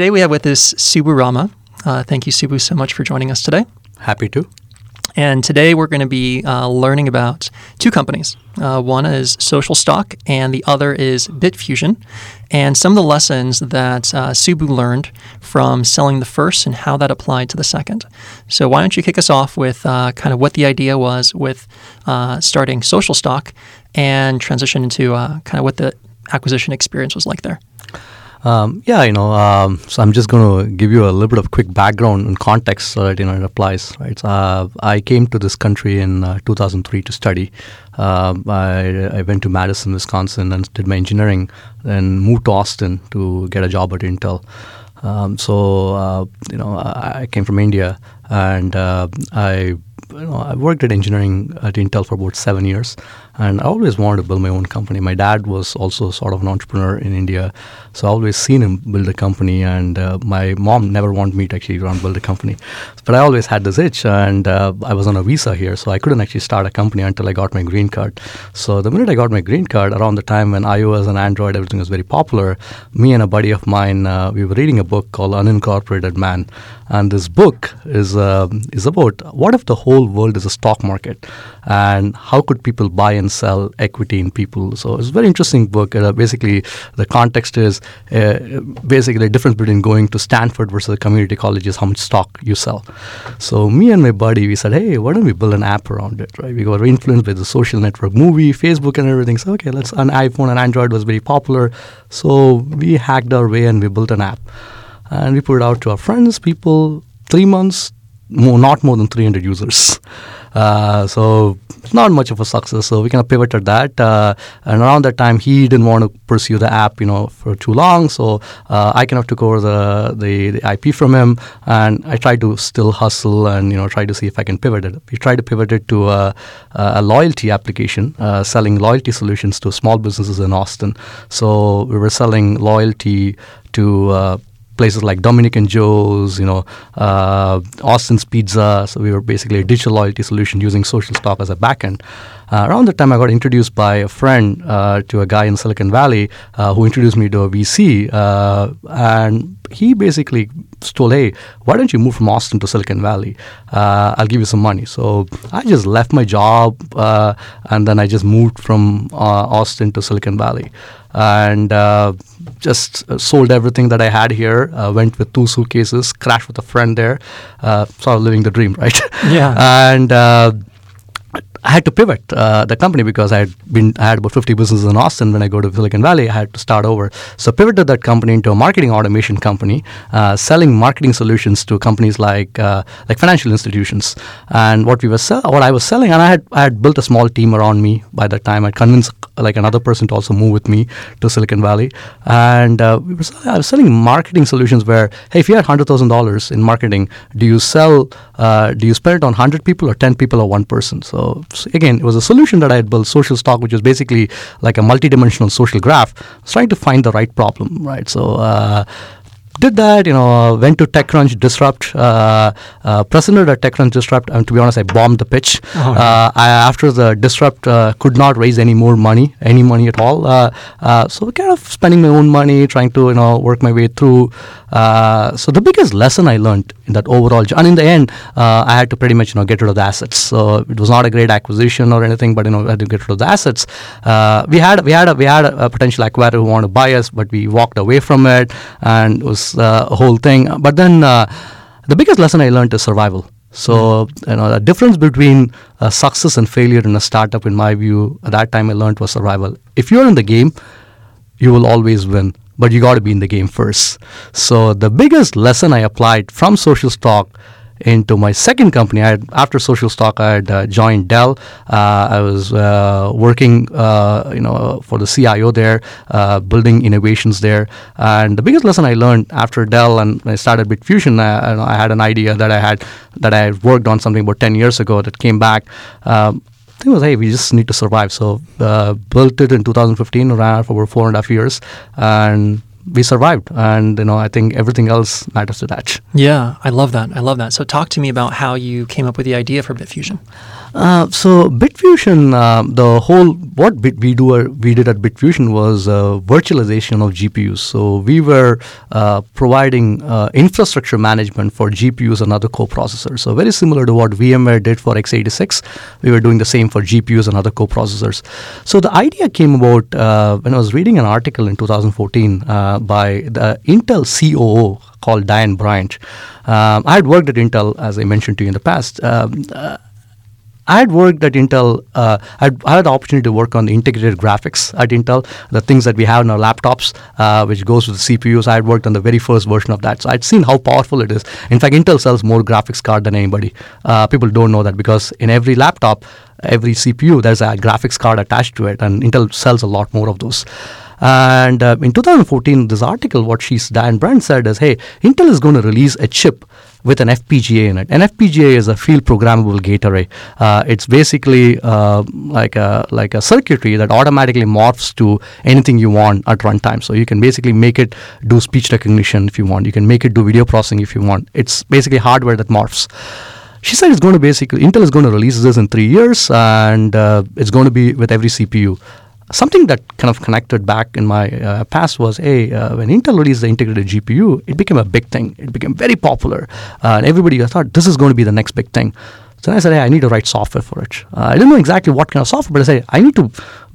today we have with us Subbu Rama. Uh, thank you, Subbu, so much for joining us today. Happy to. And today we're going to be uh, learning about two companies. Uh, one is Social Stock, and the other is Bitfusion, and some of the lessons that uh, Subbu learned from selling the first and how that applied to the second. So, why don't you kick us off with uh, kind of what the idea was with uh, starting Social Stock and transition into uh, kind of what the acquisition experience was like there? Um, yeah, you know, um, so I'm just going to give you a little bit of quick background and context so that you know it applies, right? So, uh, I came to this country in uh, 2003 to study. Uh, I, I, went to Madison, Wisconsin, and did my engineering, and moved to Austin to get a job at Intel. Um, so, uh, you know, I, I, came from India, and uh, I you know, I worked at engineering at Intel for about seven years, and I always wanted to build my own company. My dad was also sort of an entrepreneur in India, so I always seen him build a company. And uh, my mom never wanted me to actually run build a company, but I always had this itch, and uh, I was on a visa here, so I couldn't actually start a company until I got my green card. So the minute I got my green card, around the time when iOS and Android everything was very popular, me and a buddy of mine, uh, we were reading a book called Unincorporated Man, and this book is uh, is about what if the whole world is a stock market, and how could people buy and sell equity in people. So it's a very interesting book. Uh, basically, the context is uh, basically the difference between going to Stanford versus a community college is how much stock you sell. So me and my buddy, we said, hey, why don't we build an app around it, right? We got influenced by the social network movie, Facebook and everything. So, okay, let's, an iPhone and Android was very popular. So we hacked our way and we built an app and we put it out to our friends, people. Three months, more, not more than 300 users. Uh, so not much of a success. So we kind of pivoted that. Uh, and around that time, he didn't want to pursue the app, you know, for too long. So uh, I kind of took over the, the, the IP from him, and I tried to still hustle and you know try to see if I can pivot it. We tried to pivot it to a, a loyalty application, uh, selling loyalty solutions to small businesses in Austin. So we were selling loyalty to uh, places like Dominican Joe's, you know, uh, Austin's Pizza. So we were basically a digital loyalty solution using social stock as a backend. Uh, around the time, I got introduced by a friend uh, to a guy in Silicon Valley uh, who introduced me to a VC, uh, and he basically told, "Hey, why don't you move from Austin to Silicon Valley? Uh, I'll give you some money." So I just left my job, and then I just moved from Austin to Silicon Valley and uh, just sold everything that I had here. Uh, went with two suitcases, crashed with a friend there, uh, sort of living the dream, right? Yeah. and I had to pivot uh, the company because I had been I had about 50 businesses in Austin. When I go to Silicon Valley, I had to start over. So pivoted that company into a marketing automation company, uh, selling marketing solutions to companies like uh, like financial institutions. And what we were sell- what I was selling, and I had I had built a small team around me by that time. I convinced like another person to also move with me to Silicon Valley, and uh, we were I was selling marketing solutions where hey, if you had hundred thousand dollars in marketing, do you sell uh, do you spend it on hundred people or ten people or one person? So so again, it was a solution that I had built, social stock, which was basically like a multi-dimensional social graph. I was trying to find the right problem, right? So uh, did that, you know, went to TechCrunch Disrupt, uh, uh, presented at TechCrunch Disrupt, and to be honest, I bombed the pitch. Oh, uh, I, after the Disrupt, uh, could not raise any more money, any money at all. Uh, uh, so kind of spending my own money, trying to, you know, work my way through. so the biggest lesson I learned that overall, and in the end, I had to pretty much, you know, get rid of the assets. So it was not a great acquisition or anything, but you know, I had to get rid of the assets. we had we had a, we had a, a potential acquirer who wanted to buy us, but we walked away from it, and it was a whole thing. But then uh, the biggest lesson I learned is survival. So you know the difference between uh, success and failure in a startup, in my view, at that time I learned was survival. If you're in the game, you will always win, but you got to be in the game first. So the biggest lesson I applied from Social Stock into my second company. I had, after Social Stock, I had uh, joined Dell. Uh, I was uh, working, uh, you know, for the CIO there, uh, building innovations there. And the biggest lesson I learned after Dell and I started Bitfusion, uh, I had an idea that I had that I worked on something about 10 years ago that came back. Um, It was, hey, we just need to survive. So uh, built it in 2015, ran for over four and a half years, and we survived. And you know i think everything else matters to that yeah i love that. I love that. So talk to me about how you came up with the idea for bitfusion Uh, so Bitfusion, uh, the whole what Bit, we do uh, we did at Bitfusion was uh, virtualization of GPUs. So we were uh, providing uh, infrastructure management for GPUs and other coprocessors. So very similar to what VMware did for x86, we were doing the same for GPUs and other coprocessors. So the idea came about when I was reading an article in 2014 by the Intel COO called Diane Bryant. Um, I had worked at Intel, as I mentioned to you in the past. Um, I had worked at Intel. Uh, I had the opportunity to work on the integrated graphics at Intel, the things that we have in our laptops, uh, which goes with the CPUs. I had worked on the very first version of that, so I'd seen how powerful it is. In fact, Intel sells more graphics card than anybody. Uh, people don't know that because in every laptop, every CPU, there's a graphics card attached to it, and Intel sells a lot more of those. And uh, in 2014, this article, what she's Diane Bryant said is, hey, Intel is going to release a chip with an FPGA in it. An FPGA is a field programmable gate array. Uh, it's basically uh, like a like a circuitry that automatically morphs to anything you want at runtime. So you can basically make it do speech recognition if you want. You can make it do video processing if you want. It's basically hardware that morphs she said it's going to basically Intel is going to release this in three years, and uh, it's going to be with every CPU something that kind of connected back in my uh, past was, hey, uh, when Intel released the integrated GPU, it became a big thing. It became very popular, uh, and everybody thought this is going to be the next big thing. So I said, hey, I need to write software for it. Uh, I didn't know exactly what kind of software, but I said, I need to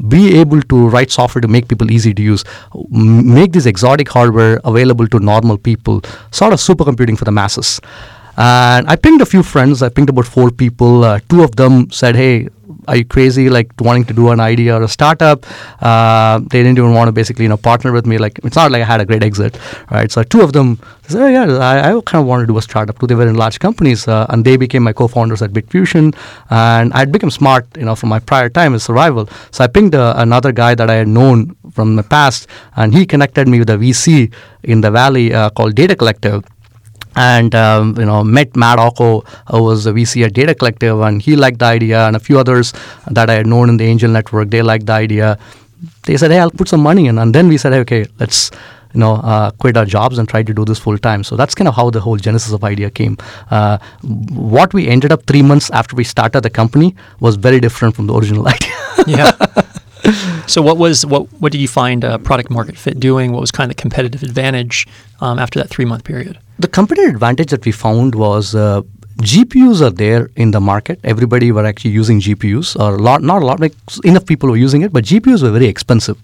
be able to write software to make people easy to use, make this exotic hardware available to normal people, sort of supercomputing for the masses. And I pinged a few friends. I pinged about four people. Uh, two of them said, "Hey, are you crazy? Like wanting to do an idea or a startup?" Uh, they didn't even want to basically, you know, partner with me. Like it's not like I had a great exit, right? So two of them said, oh, "Yeah, I, I kind of want to do a startup too." They were in large companies, uh, and they became my co-founders at Bitfusion. And I'd become smart, you know, from my prior time in survival. So I pinged uh, another guy that I had known from the past, and he connected me with a VC in the Valley uh, called Data Collective and um, you know met Matt Ocko, who was a VC at Data Collective, and he liked the idea, and a few others that I had known in the angel network, they liked the idea. They said, "Hey, I'll put some money in," and then we said, hey, "Okay, let's." You know, uh, quit our jobs and try to do this full time. So that's kind of how the whole genesis of idea came. Uh, what we ended up three months after we started the company was very different from the original idea. yeah. so what was what what did you find uh, product market fit doing? What was kind of the competitive advantage um, after that three month period? The competitive advantage that we found was uh, GPUs are there in the market. Everybody were actually using GPUs, or a lot, not a lot, like enough people were using it, but GPUs were very expensive,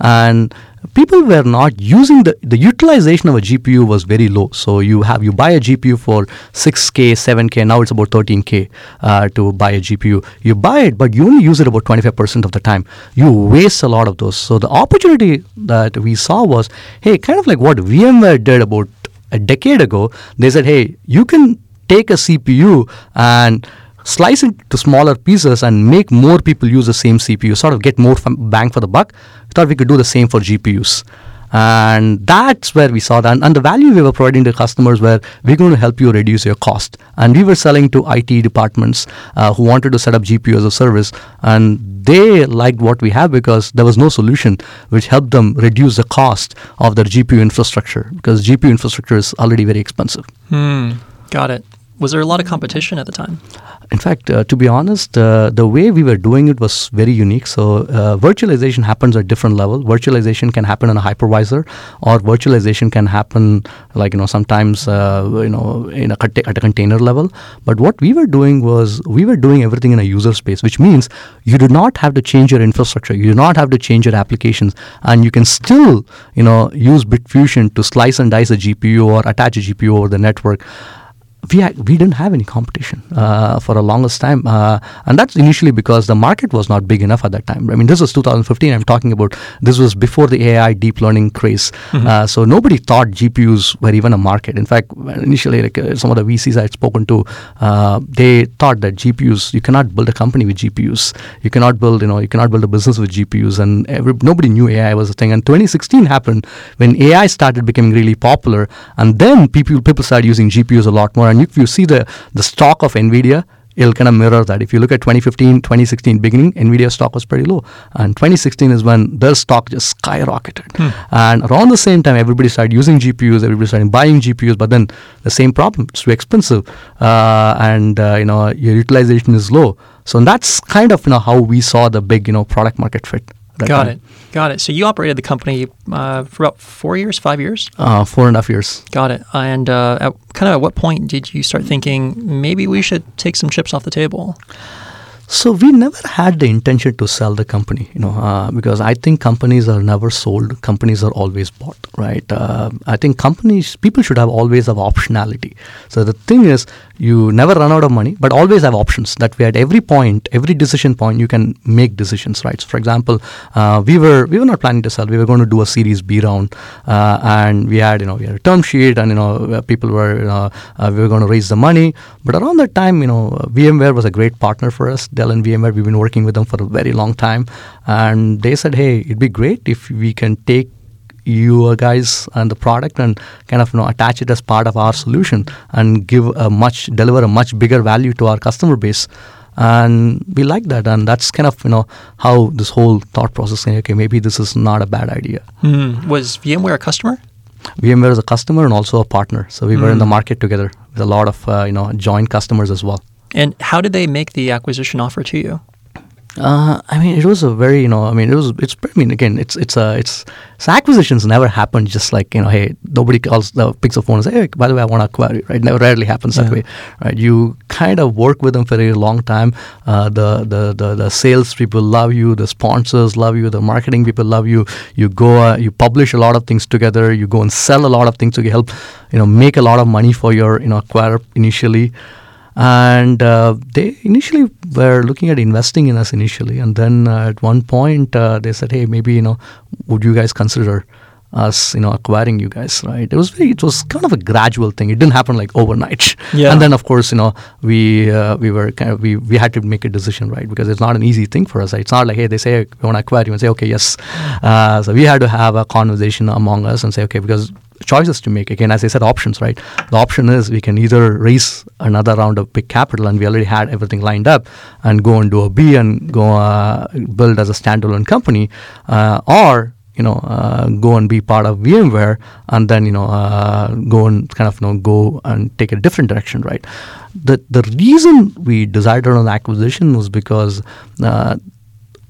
and people were not using the the utilization of a GPU was very low. So you have you buy a GPU for 6k, 7k. Now it's about 13k uh, to buy a GPU. You buy it, but you only use it about 25% of the time. You waste a lot of those. So the opportunity that we saw was, hey, kind of like what VMware did about a decade ago, they said, hey, you can take a CPU and slice it to smaller pieces and make more people use the same CPU, sort of get more bang for the buck. Thought we could do the same for GPUs. And that's where we saw that. And, the value we were providing to customers were we're going to help you reduce your cost. And we were selling to IT departments uh, who wanted to set up GPU as a service. And they liked what we have because there was no solution which helped them reduce the cost of their GPU infrastructure because GPU infrastructure is already very expensive. Hmm. Got it. Was there a lot of competition at the time? In fact, uh, to be honest, uh, the way we were doing it was very unique. So, uh, virtualization happens at different level. Virtualization can happen in a hypervisor, or virtualization can happen, like you know, sometimes uh, you know, in a at a container level. But what we were doing was we were doing everything in a user space, which means you do not have to change your infrastructure. You do not have to change your applications, and you can still, you know, use Bitfusion to slice and dice a GPU or attach a GPU over the network we we didn't have any competition uh, for the longest time, uh, and that's initially because the market was not big enough at that time. I mean, this was 2015. I'm talking about this was before the AI deep learning craze, mm-hmm. uh, so nobody thought GPUs were even a market. In fact, initially, like uh, some of the VCs I had spoken to, uh, they thought that GPUs you cannot build a company with GPUs. You cannot build you know you cannot build a business with GPUs, and every, nobody knew AI was a thing. And 2016 happened when AI started becoming really popular, and then people people started using GPUs a lot more and if you see the, the stock of NVIDIA, it'll kind of mirror that. If you look at 2015, 2016 beginning, Nvidia stock was pretty low, and 2016 is when their stock just skyrocketed. And around the same time, everybody started using GPUs, everybody started buying GPUs, but then the same problem: it's too expensive, uh, and uh, you know your utilization is low. So that's kind of you know how we saw the big you know product market fit. Got time. it. Got it. So you operated the company uh, for about four years, five years. Uh, four and a half years. Got it. And uh, at, kind of at what point did you start thinking maybe we should take some chips off the table? So we never had the intention to sell the company, you know, uh, because I think companies are never sold. Companies are always bought, right? Uh, I think companies, people should have always have optionality. So the thing is, you never run out of money, but always have options. That way, at every point, every decision point, you can make decisions, right? So for example, uh, we were we were not planning to sell. We were going to do a Series B round, uh, and we had you know we had a term sheet, and you know uh, people were you know, uh, we were going to raise the money. But around that time, you know, VMware was a great partner for us. Dell and VMware, we've been working with them for a very long time, and they said, hey, it'd be great if we can take you guys and the product and kind of you know attach it as part of our solution and give a much deliver a much bigger value to our customer base and we like that and that's kind of you know how this whole thought process saying okay maybe this is not a bad idea Hmm. Was VMware a customer? vmware is a customer and also a partner so we were in the Mm. market together with a lot of uh, you know joint customers as well And how did they make the acquisition offer to you? Uh, I mean, it was a very, you know, I mean, it was, it's, I mean, again, it's, it's, a, it's, so acquisitions never happen just like, you know, hey, nobody calls, the picks a phone and say, hey, by the way, I want to acquire you, right? Never, rarely happens Yeah. that way, right? You kind of work with them for a long time. Uh, the, the, the, the sales people love you, the sponsors love you, the marketing people love you. You go, uh, you publish a lot of things together, you go and sell a lot of things to help, you know, make a lot of money for your, you know, acquirer initially and uh, they initially were looking at investing in us initially. And then uh, at one point uh, they said hey maybe you know would you guys consider us you know acquiring you guys? Right? It was very it was kind of a gradual thing. It didn't happen like overnight. Yeah. and then of course you know we uh, we were kind of we, we had to make a decision right? Because it's not an easy thing for us right? it's not like hey they say we want to acquire you and say okay yes. Uh, so we had to have a conversation among us and say okay because choices to make. Again as i said options right? The option is we can either raise another round of big capital and we already had everything lined up and go and do a b and go uh, build as a standalone company uh, or you know uh, go and be part of VMware and then you know uh, go and kind of you know go and take a different direction right? The the reason we decided on acquisition was because uh,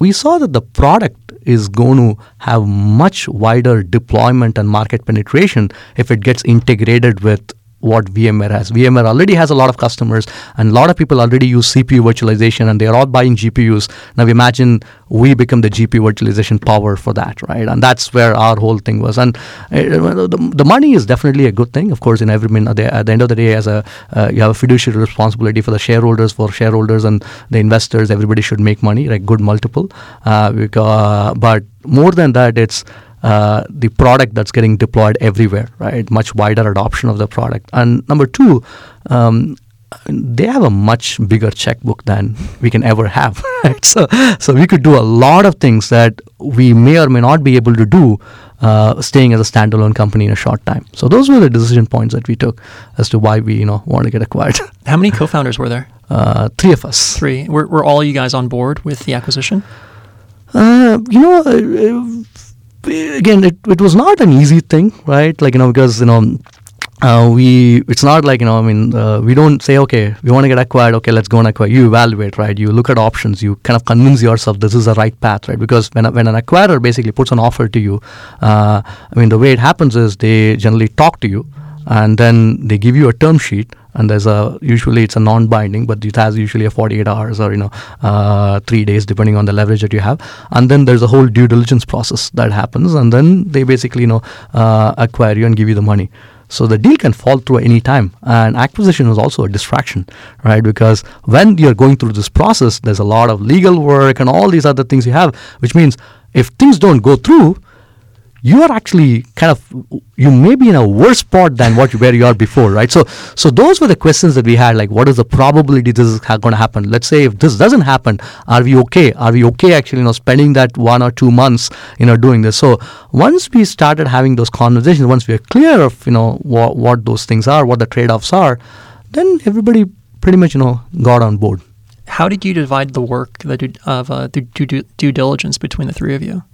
we saw that the product is going to have much wider deployment and market penetration if it gets integrated with what VMware has. VMware already has a lot of customers, and a lot of people already use CPU virtualization, and they are all buying GPUs. Now imagine we become the GPU virtualization power for that, right? And that's where our whole thing was. And uh, the, the money is definitely a good thing, of course. In every minute, at the end of the day, as a uh, you have a fiduciary responsibility for the shareholders, for shareholders and the investors. Everybody should make money, like good multiple. Uh, because, but more than that, it's uh, the product that's getting deployed everywhere, right? Much wider adoption of the product. And number two, um, they have a much bigger checkbook than we can ever have, right? So, so we could do a lot of things that we may or may not be able to do uh, staying as a standalone company in a short time. So those were the decision points that we took as to why we, you know, want to get acquired. How many co-founders were there? Uh, three of us. Three. Were, were all you guys on board with the acquisition? Uh, you know, uh, uh, again, it, it was not an easy thing, right? Like, you know, because, you know, uh, we it's not like you know i mean uh, we don't say okay we want to get acquired okay let's go and acquire. You evaluate right? You look at options. You kind of convince yourself this is the right path right? Because when, when an acquirer basically puts an offer to you uh, i mean the way it happens is they generally talk to you and then they give you a term sheet and there's a usually it's a non-binding but it has usually a 48 hours or you know uh, three days depending on the leverage that you have and then there's a whole due diligence process that happens and then they basically you know uh, acquire you and give you the money so the deal can fall through any time. And acquisition is also a distraction, right? Because when you're going through this process, there's a lot of legal work and all these other things you have, which means if things don't go through, you are actually kind of you may be in a worse spot than what you, where you are before, right? So, so those were the questions that we had. Like, what is the probability this is going to happen? Let's say if this doesn't happen, are we okay? Are we okay actually, you know, spending that one or two months, you know, doing this? So, once we started having those conversations, once we are clear of you know what what those things are, what the trade-offs are, then everybody pretty much you know got on board. How did you divide the work the of uh, due, due, due diligence between the three of you?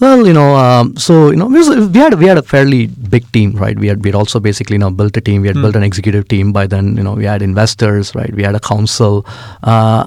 Well, you know, um, so you know, we, had we had a fairly big team, right? We had we had also basically you know built a team. We had Hmm. built an executive team by then. You know, we had investors, right? We had a council. Uh,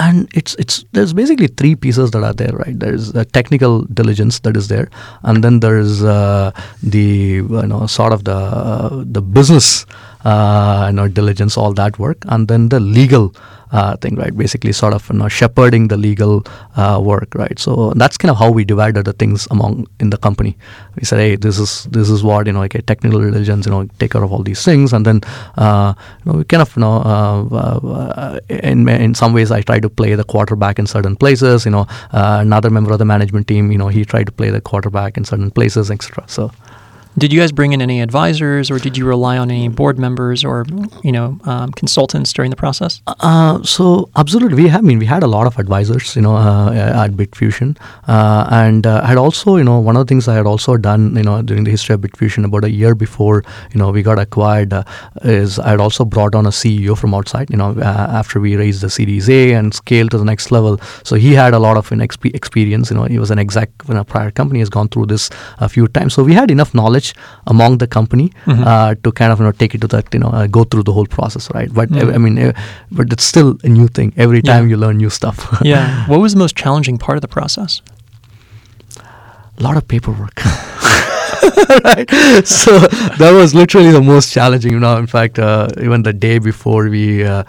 and it's it's there's basically three pieces that are there, right? There's the technical diligence that is there, and then there's uh, the you know sort of the uh, the business uh, you know diligence, all that work, and then the legal uh, thing, right? Basically, sort of you know shepherding the legal uh, work, right? So that's kind of how we divided the things among in the company. We said, hey, this is this is what you know, okay, technical diligence, you know, take care of all these things, and then uh, you know, we kind of you know, uh, uh, in in some ways, I try to play the quarterback in certain places. You know, uh, another member of the management team, you know, he tried to play the quarterback in certain places, etc. So. Did you guys bring in any advisors, or did you rely on any board members or you know um, consultants during the process? Uh, so absolutely, we have. I mean, we had a lot of advisors, you know, uh, at Bitfusion, uh, and uh, had also, you know, one of the things I had also done, you know, during the history of Bitfusion, about a year before, you know, we got acquired, uh, is I had also brought on a CEO from outside, you know, uh, after we raised the Series A and scaled to the next level. So he had a lot of exp- experience. You know, he was an exec in a prior company, has gone through this a few times. So we had enough knowledge among the company Mhm. uh, to kind of you know take it to that you know uh, go through the whole process, right? But. I mean, uh, but it's still a new thing. Every Yeah. time you learn new stuff. yeah. What was the most challenging part of the process? a lot of paperwork. right. So that was literally the most challenging. You know, in fact, uh, even the day before we. Uh,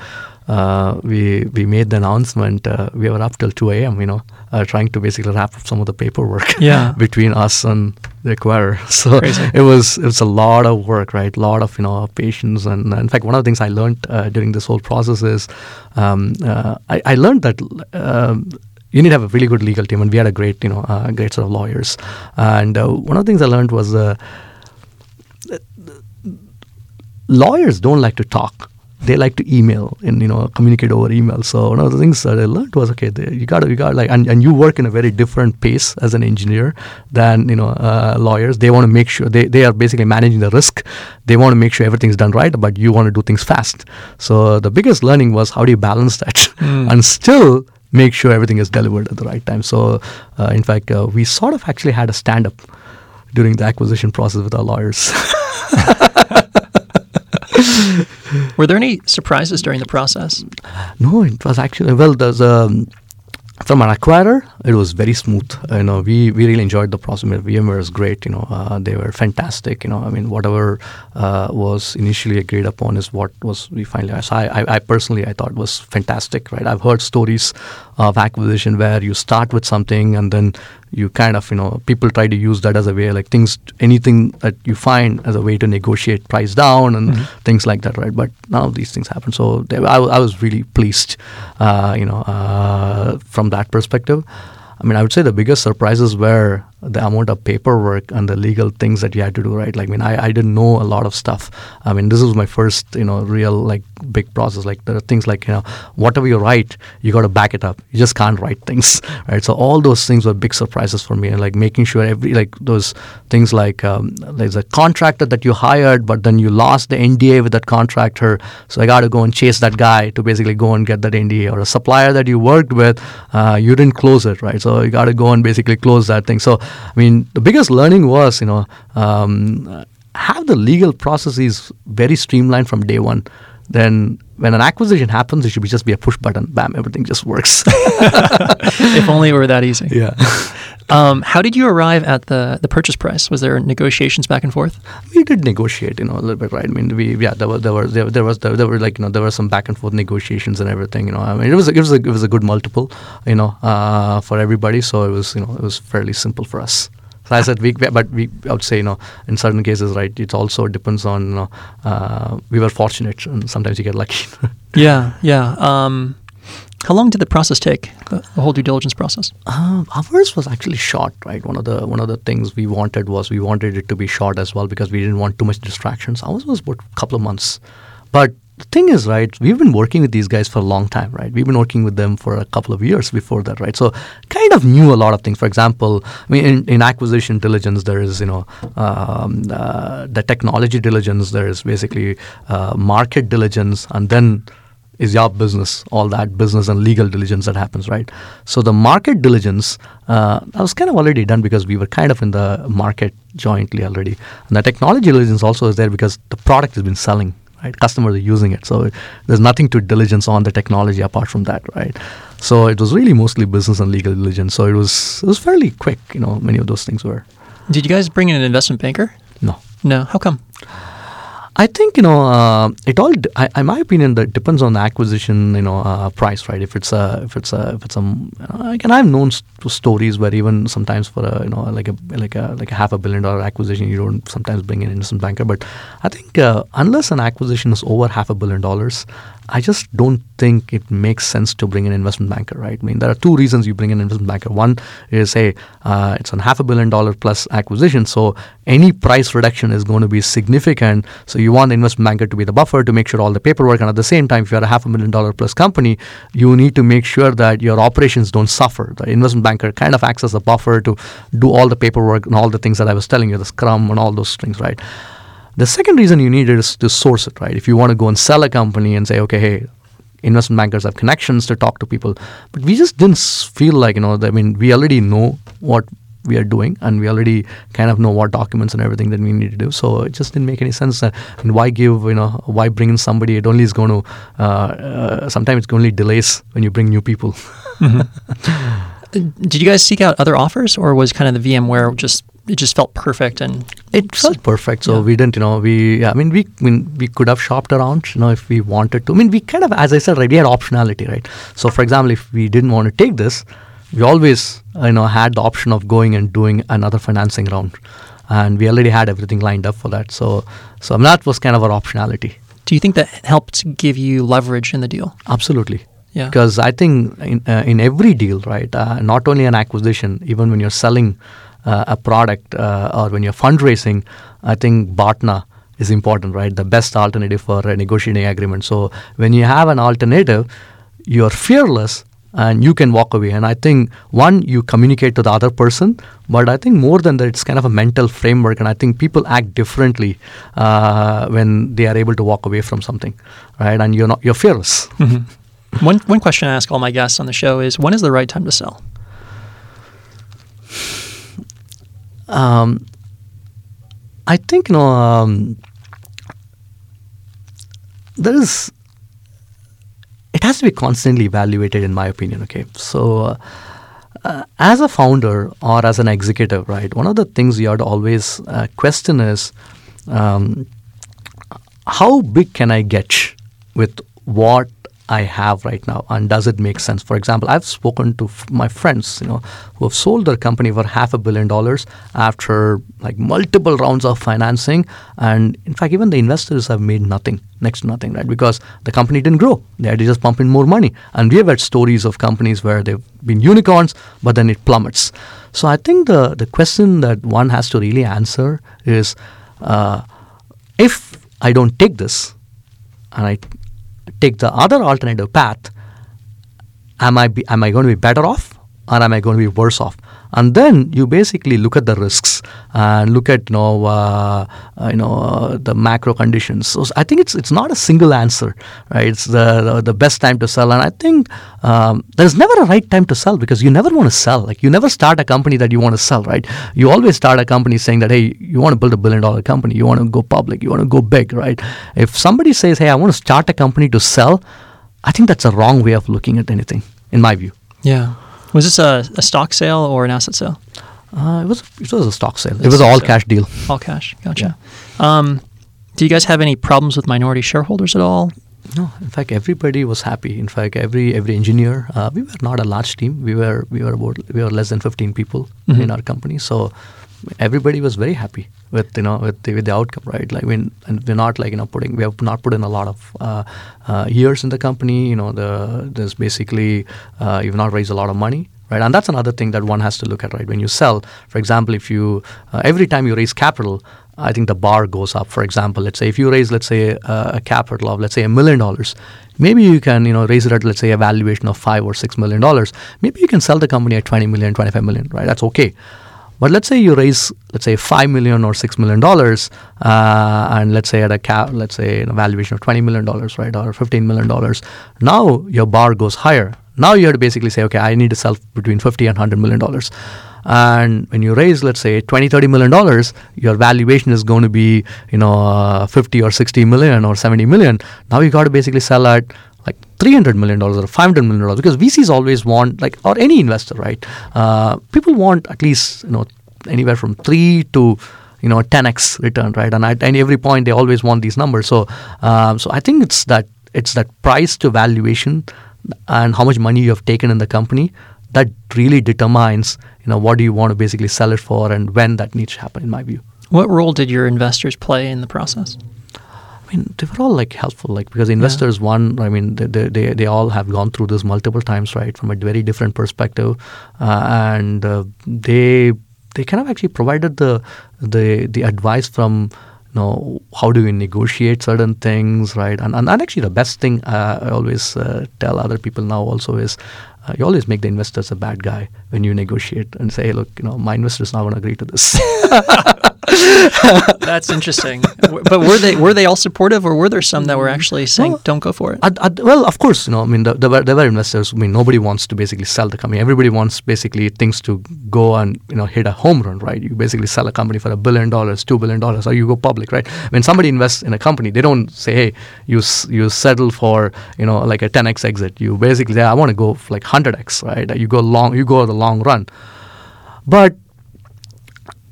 uh, we we made the announcement. Uh, we were up till 2 a.m. You know, uh, trying to basically wrap up some of the paperwork Yeah. between us and the acquirer. So Crazy. it was it was a lot of work, right? A lot of you know patience, and in fact, one of the things I learned uh, during this whole process is um, uh, I, I learned that. Um, you need to have a really good legal team, and we had a great, you know, uh, great set of lawyers. And uh, one of the things I learned was uh, lawyers don't like to talk; they like to email and you know communicate over email. So one of the things that I learned was okay, they, you got to you got like, and, and you work in a very different pace as an engineer than you know uh, lawyers. They want to make sure they they are basically managing the risk. They want to make sure everything's done right, but you want to do things fast. So the biggest learning was how do you balance that Mm. and still make sure everything is delivered at the right time. So, uh, in fact, uh, we sort of actually had a stand up during the acquisition process with our lawyers. Were there any surprises during the process? no, it was actually, well, there's from an acquirer, it was very smooth. You know, we, we really enjoyed the process. VMware is great. You know, uh, they were fantastic. You know, I mean, whatever uh, was initially agreed upon is what was we finally. So I, I personally I thought was fantastic. Right, I've heard stories of acquisition where you start with something and then you kind of you know people try to use that as a way like things anything that you find as a way to negotiate price down and Mhm. things like that right? But none of these things happen. So they, I, I was really pleased uh, you know uh, from that perspective. I mean, I would say the biggest surprises were the amount of paperwork and the legal things that you had to do, right? Like, I mean, I, I didn't know a lot of stuff. I mean, this was my first, you know, real, like, big process. Like, there are things like, you know, whatever you write, you got to back it up. You just can't write things, right? So, all those things were big surprises for me. And, like, making sure every, like, those things like um, there's a contractor that you hired, but then you lost the NDA with that contractor. So, I got to go and chase that guy to basically go and get that NDA. Or a supplier that you worked with, uh, you didn't close it, right? So, you got to go and basically close that thing. So, I mean, the biggest learning was, you know, um, have the legal processes very streamlined from day one. Then, when an acquisition happens, it should be just be a push button. Bam, everything just works. if only it were that easy. yeah. Um, how did you arrive at the, the purchase price? Was there negotiations back and forth? we did negotiate, you know, a little bit, right? I mean, we yeah, there was there were there, there was there, there were like you know there were some back and forth negotiations and everything, you know. I mean, it was a, it was a, it was a good multiple, you know, uh, for everybody. So it was you know it was fairly simple for us. So I said we, but we I would say you know in certain cases, right? It also depends on you know uh, we were fortunate and sometimes you get lucky. Yeah, yeah. Um, how long did the process take? The, whole due diligence process? Um, ours was actually short, right? One of the one of the things we wanted was we wanted it to be short as well because we didn't want too much distractions. Ours was about a couple of months, but the thing is, right, we've been working with these guys for a long time, right? We've been working with them for a couple of years before that, right? So kind of knew a lot of things. For example, I mean, in, in acquisition diligence, there is, you know, um, uh, the technology diligence, there is basically uh, market diligence, and then is your business, all that business and legal diligence that happens, right? So the market diligence uh, that was kind of already done because we were kind of in the market jointly already, and the technology diligence also is there because the product has been selling, right? Customers are using it, so there's nothing to diligence on the technology apart from that, right? So it was really mostly business and legal diligence. So it was it was fairly quick, you know. Many of those things were. Did you guys bring in an investment banker? No. No. How come? I think you know uh, it all. I, in my opinion, that depends on the acquisition, you know, uh, price, right? If it's a, if it's a, if it's a, like, and I've known st- stories where even sometimes for a, you know, like a, like a, like a half a billion dollar acquisition, you don't sometimes bring in an investment banker. But I think uh, unless an acquisition is over half a billion dollars, I just don't think it makes sense to bring an investment banker, right? I mean, there are two reasons you bring an investment banker. One is, hey, uh, it's a half a billion dollar plus acquisition, so any price reduction is going to be significant. So you want the investment banker to be the buffer to make sure all the paperwork, and at the same time, if you're a half a million dollar plus company, you need to make sure that your operations don't suffer. The investment banker kind of acts as a buffer to do all the paperwork and all the things that I was telling you, the Scrum and all those things, right? The second reason you need it is to source it, right? If you want to go and sell a company and say, okay, hey, investment bankers have connections to talk to people, but we just didn't feel like, you know, I mean, we already know what we are doing and we already kind of know what documents and everything that we need to do. So it just didn't make any sense. Uh, and why give, you know, why bring in somebody? It only is going to, uh, uh, sometimes it only delays when you bring new people. Did you guys seek out other offers, or was kind of the VMware just it just felt perfect and It felt perfect, so Yeah. we didn't, you know, we. Yeah, I mean, we, I mean, we could have shopped around, you know, if we wanted to. I mean, we kind of, as I said, right, we had optionality, right. So, for example, if we didn't want to take this, we always, you know, had the option of going and doing another financing round, and we already had everything lined up for that. So, so that was kind of our optionality. do you think that helped give you leverage in the deal? Absolutely. Yeah. Because I think in, uh, in every deal, right, uh, not only an acquisition, even when you're selling a product uh, or when you're fundraising, I think BATNA is important, right? The best alternative for a negotiating agreement. So when you have an alternative, you're fearless and you can walk away. And I think one, you communicate to the other person, but I think more than that, it's kind of a mental framework. And I think people act differently uh, when they are able to walk away from something, right? And you're not you're fearless. One one question I ask all my guests on the show is when is the right time to sell? Um, I think you know um, there is. It has to be constantly evaluated, in my opinion. Okay, so uh, uh, as a founder or as an executive, right? One of the things you have to always uh, question is um, how big can I get with what I have right now, and does it make sense? For example, I've spoken to f- my friends, you know, who have sold their company for half a billion dollars after like multiple rounds of financing, and in fact, even the investors have made nothing, next to nothing, right? Because the company didn't grow; they had to just pump in more money. And we have had stories of companies where they've been unicorns, but then it plummets. So I think the the question that one has to really answer is, uh, if I don't take this, and I take the other alternative path, am I be, am I going to be better off or am I going to be worse off? And then you basically look at the risks and look at you know uh, uh, you know uh, the macro conditions. So I think it's it's not a single answer, right? It's the the, the best time to sell, and I think um, there's never a right time to sell because you never want to sell. Like you never start a company that you want to sell, right? You always start a company saying that hey, you want to build a billion dollar company, you want to go public, you want to go big, right? If somebody says hey, I want to start a company to sell, I think that's a wrong way of looking at anything, in my view. Yeah. Was this a, a stock sale or an asset sale? Uh, it was it was a stock sale. It's It was all sale. cash deal. All cash. Gotcha. Um, do you guys have any problems with minority shareholders at all? No, in fact, everybody was happy. In fact, every every engineer. Uh, we were not a large team. We were we were about we were less than fifteen people Mhm. in our company. So everybody was very happy with you know with the, with the outcome, right? Like when and we're not like you know putting we have not put in a lot of uh, uh, years in the company. You know, the there's basically uh, you've not raised a lot of money. Right, and that's another thing that one has to look at, right? When you sell, for example, if you uh, every time you raise capital, I think the bar goes up. For example, let's say if you raise, let's say, uh, a capital of, let's say, a million dollars, maybe you can, you know, raise it at, let's say, a valuation of five or six million dollars. Maybe you can sell the company at 20 million, 25 million, right? That's okay. But let's say you raise, let's say, five million or six million dollars, uh, and let's say at a cap, let's say a valuation of 20 million dollars, right, or 15 million dollars. Now your bar goes higher. Now you have to basically say, okay, I need to sell between 50 and 100 million dollars and when you raise let's say 20 30 million dollars your valuation is going to be you know uh, 50 or 60 million or 70 million now you've got to basically sell at 300 million dollars or 500 million dollars because VCs always want like or any investor right? Uh, people want at least you know anywhere from 3 to you know 10x return right? And at every point they always want these numbers. So um, so I think it's that it's that price to valuation and how much money you have taken in the company that really determines you know what do you want to basically sell it for and when that needs to happen in my view. What role did your investors play in the process I mean, they were all like helpful, like because investors, yeah. one, I mean, they, they they all have gone through this multiple times, right, from a very different perspective, uh, and uh, they they kind of actually provided the the the advice from you know how do we negotiate certain things right and, and, and actually the best thing uh, i always uh, tell other people now also is uh, you always make the investors a bad guy when you negotiate and say, hey, look, you know, my investor is not going to agree to this. That's interesting. But were they were they all supportive, or were there some that were mm. actually saying, well, "Don't go for it"? well, of course, you know. I mean, there, were, there were investors. I mean, nobody wants to basically sell the company. Everybody wants basically things to go and you know hit a home run, right? You basically sell a company for a billion dollars, two billion dollars, or you go public, right? When somebody invests in a company, they don't say, "Hey, you you settle for you know like a 10x exit." You basically say, "I want to go like 100x," right? You go long, you go the long run. But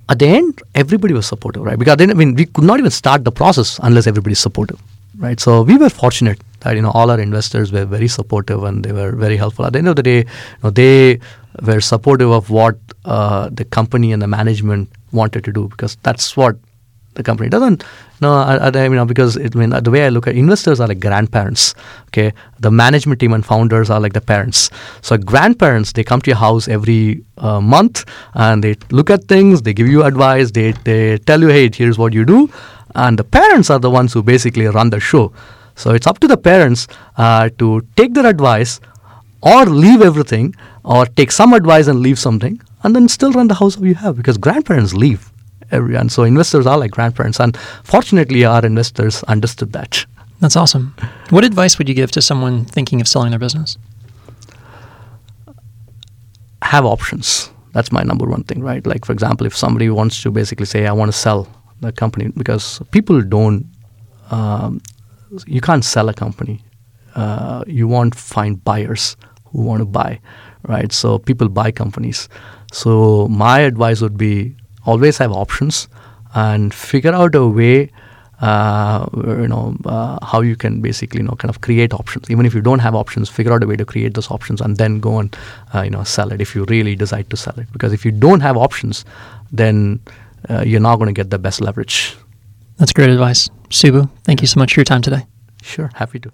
at the end, everybody was supportive, right? Because then, I mean, we could not even start the process unless everybody's supportive, right? So we were fortunate that you know all our investors were very supportive and they were very helpful. At the end of the day, you know, they were supportive of what uh, the company and the management wanted to do because that's what the company. Doesn't no I, I mean because it, I mean the way I look at investors are like grandparents okay? The management team and founders are like the parents. So grandparents they come to your house every uh, month and they look at things they give you advice they, they tell you hey here's what you do. And the parents are the ones who basically run the show. So it's up to the parents uh, to take their advice or leave everything or take some advice and leave something and then still run the house you have because grandparents leave everyone. So investors are like grandparents, and fortunately, our investors understood that. That's awesome. What advice would you give to someone thinking of selling their business? Have options. That's my number one thing, right? Like, for example, if somebody wants to basically say, I want to sell the company, because people don't, um, you can't sell a company. Uh, you won't find buyers who want to buy, right? So people buy companies. So my advice would be always have options and figure out a way uh, you know uh, how you can basically you know kind of create options. Even if you don't have options figure out a way to create those options and then go and uh, you know sell it if you really decide to sell it. Because if you don't have options then uh, you're not going to get the best leverage. That's great advice. Subbu thank you so much for your time today. Sure. Happy to